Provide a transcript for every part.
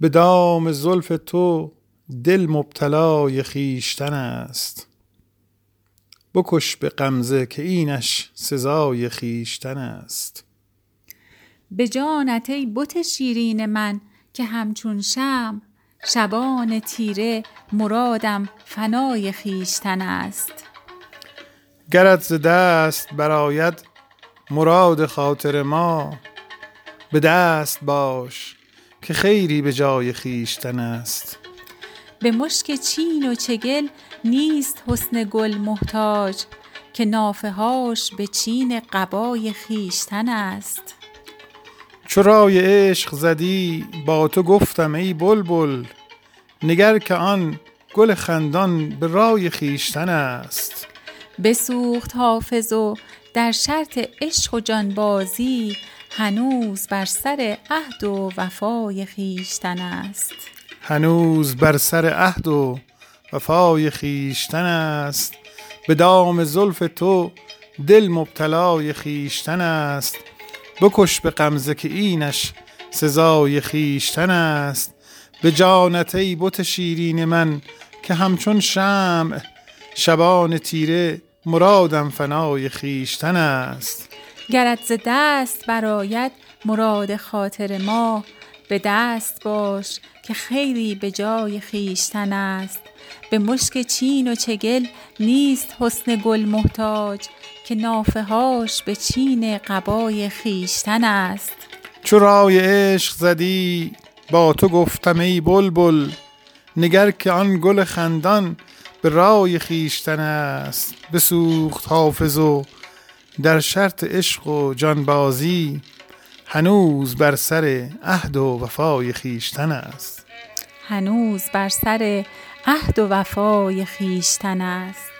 به دام زلف تو دل مبتلای خیشتن است. بکش به غمزه که اینش سزای خیشتن است. به جانت ای بت شیرین من که همچون شم شبان تیره مرادم فنای خیشتن است. گرت ز دست براید مراد خاطر ما به دست باش که خیری به جای خیشتن است. به مشک چین و چگل نیست حسن گل محتاج که نافه هاش به چین قبای خیشتن است. چو رای عشق زدی با تو گفتم ای بلبل نگر که آن گل خندان به رای خیشتن است. بسوخت حافظ و در شرط عشق و جانبازی هنوز بر سر عهد و وفای خیشتن است. هنوز بر سر عهد و وفای خیشتن است. به دام زلف تو دل مبتلای خیشتن است. بکش به غمزه که اینش سزای خیشتن است. به جانت ای بت شیرین من که همچون شمع شبان تیره مرادم فنای خیشتن است. گرت ز دست براید مراد خاطر ما. به دست باش که خیری به جای خیشتن است. به مشک چین و چگل نیست حسن گل محتاج که نافه هاش به چین قبای خیشتن است. چو رای عشق زدی با تو گفتم ای بلبل نگر که آن گل خندان به رای خیشتن است. بسوخت حافظ و در شرط عشق و جانبازی هنوز بر سر عهد و وفای خیشتن است. هنوز بر سر عهد و وفای خیشتن است.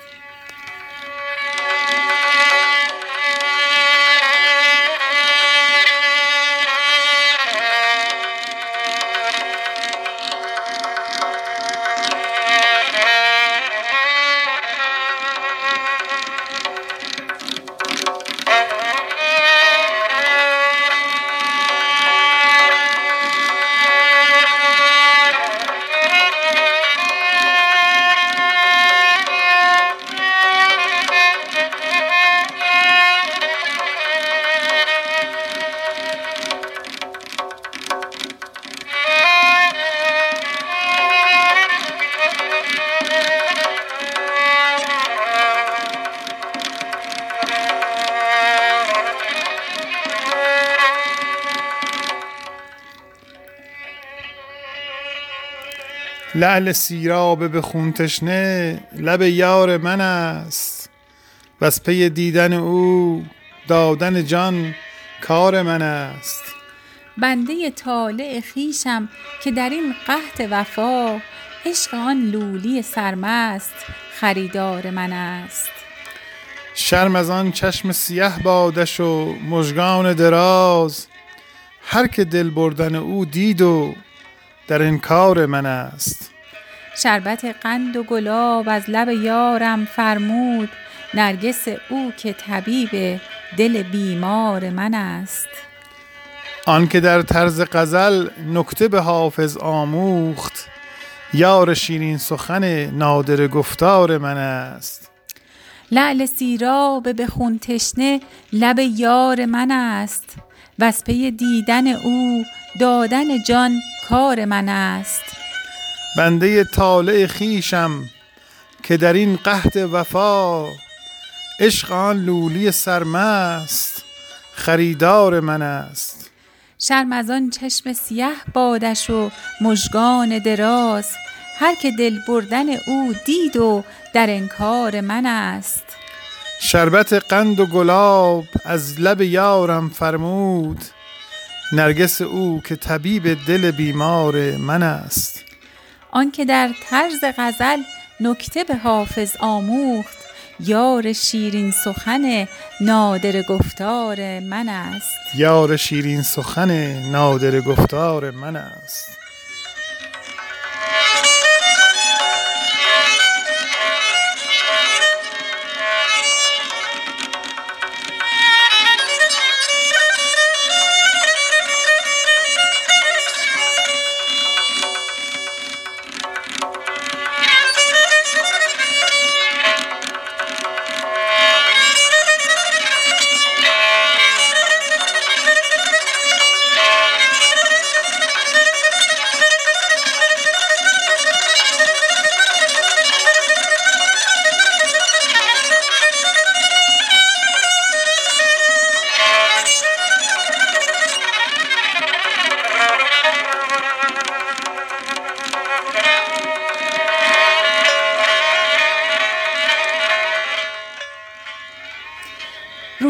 لعل سیراب به خون تشنه لب یار من است. از پی دیدن او دادن جان کار من است. بنده طالع خویشم که در این قحط وفا عشق آن لولی سرمست خریدار من است. شرم از آن چشم سیه بادش و مژگان دراز. هر که دل بردن او دید و در انکار من است. شربت قند و گلاب از لب یارم فرمود نرگس او که طبیب دل بیمار من است. آنکه در طرز غزل نکته به حافظ آموخت یار شیرین سخن نادر گفتار من است. لعل سیراب به خون تشنه لب یار من است. وز پی دیدن او دادن جان کار من است. بنده طالع خویشم که در این قحط وفا عشق آن لولی سرمست خریدار من است. شرم از آن چشم سیه بادش و مژگان دراز هر که دل بردن او دید و در انکار من است. شربت قند و گلاب از لب یارم فرمود نرگس او که طبیب دل بیمار من است. آنکه در طرز غزل نکته به حافظ آموخت یار شیرین سخن نادر گفتار من است. یار شیرین سخن نادر گفتار من است.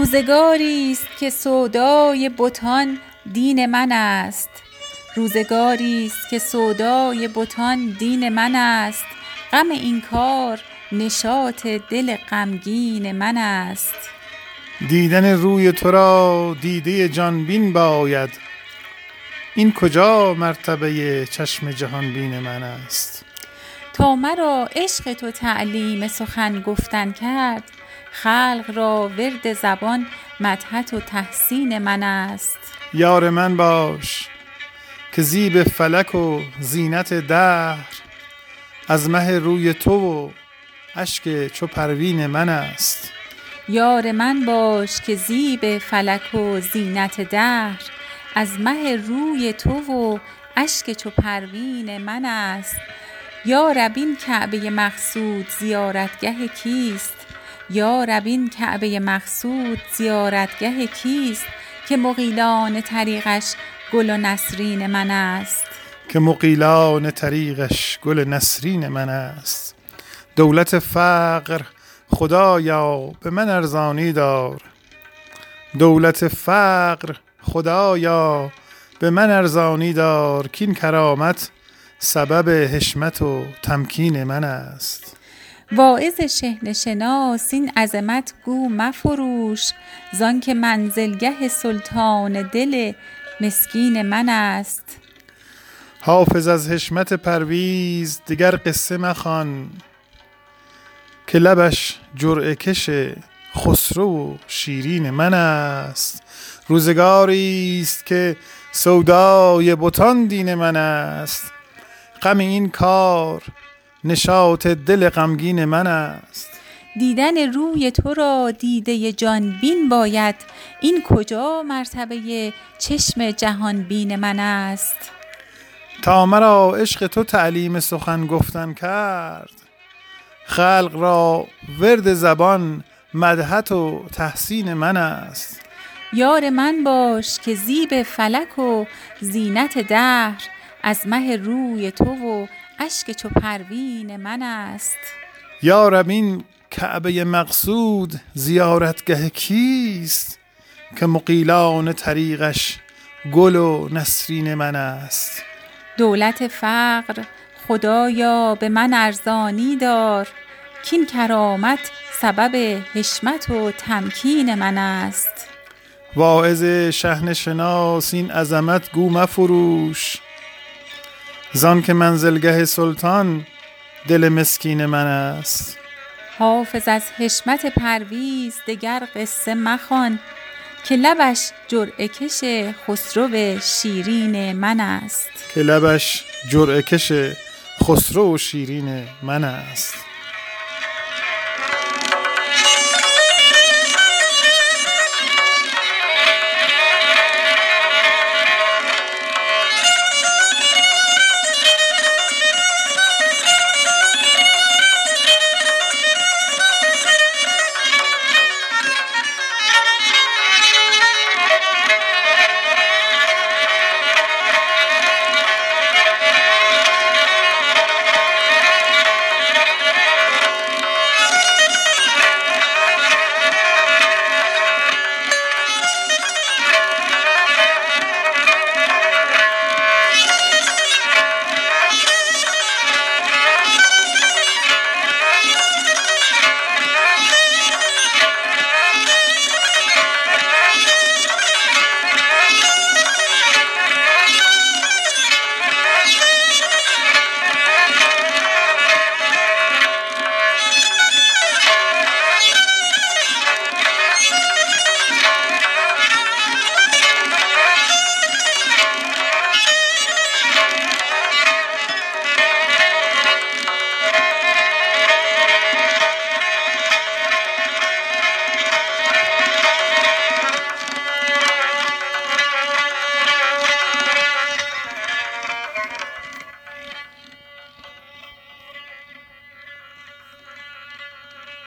روزگاری است که سودای بتان دین من است. روزگاری است که سودای بتان دین من است. غم این کار نشاط دل غمگین من است. دیدن روی تو را دیده جانبین باید. این کجا مرتبه چشم جهانبین من است؟ تا مرا عشق تو تعلیم سخن گفتن کرد خلق را ورد زبان مدحت و تحسین من است. یار من باش که زیب فلک و زینت دهر از مه روی تو و اشک چو پروین من است. یار من باش که زیب فلک و زینت دهر از مه روی تو و اشک چو پروین من است. یا رب این کعبه مقصود زیارتگه کیست؟ یا رب این کعبه مقصود زیارتگه کیست که مغیلان طریقش گل و نسرین من است؟ که مقیلان طریقش گل نسرین من است. دولت فقر خدایا به من ارزانی دار. دولت فقر خدایا به من ارزانی دار کین کرامت سبب حشمت و تمکین من است. واعظ شهن شناس این عظمت گو مفروش. زان که منزلگه سلطان دل مسکین من است. حافظ از حشمت پرویز دیگر قصه مخوان که لبش جرعه کش خسرو و شیرین من است. روزگاری است که سودای بتان دین من است. غم این کار نشاط دل غمگین من است. دیدن روی تو را دیده جان بین باید. این کجا مرتبه چشم جهان بین من است؟ تا مرا عشق تو تعلیم سخن گفتن کرد. خلق را ورد زبان مدحت و تحسین من است. یار من باش که زیب فلک و زینت دهر. از مه روی تو و اشک چو پروین من است. یا رب این کعبه مقصود زیارتگه کیست که مقیلان طریقش گل و نسرین من است؟ دولت فقر خدایا به من ارزانی دار. کین کرامت سبب حشمت و تمکین من است. واعظ شهن شناس این عظمت گو مفروش. زان که منزلگه سلطان دل مسکین من است. حافظ از حشمت پرویز دگر قصه مخوان که لبش جرعه کش خسرو شیرین من است. که لبش جرعه کش خسرو و شیرین من است.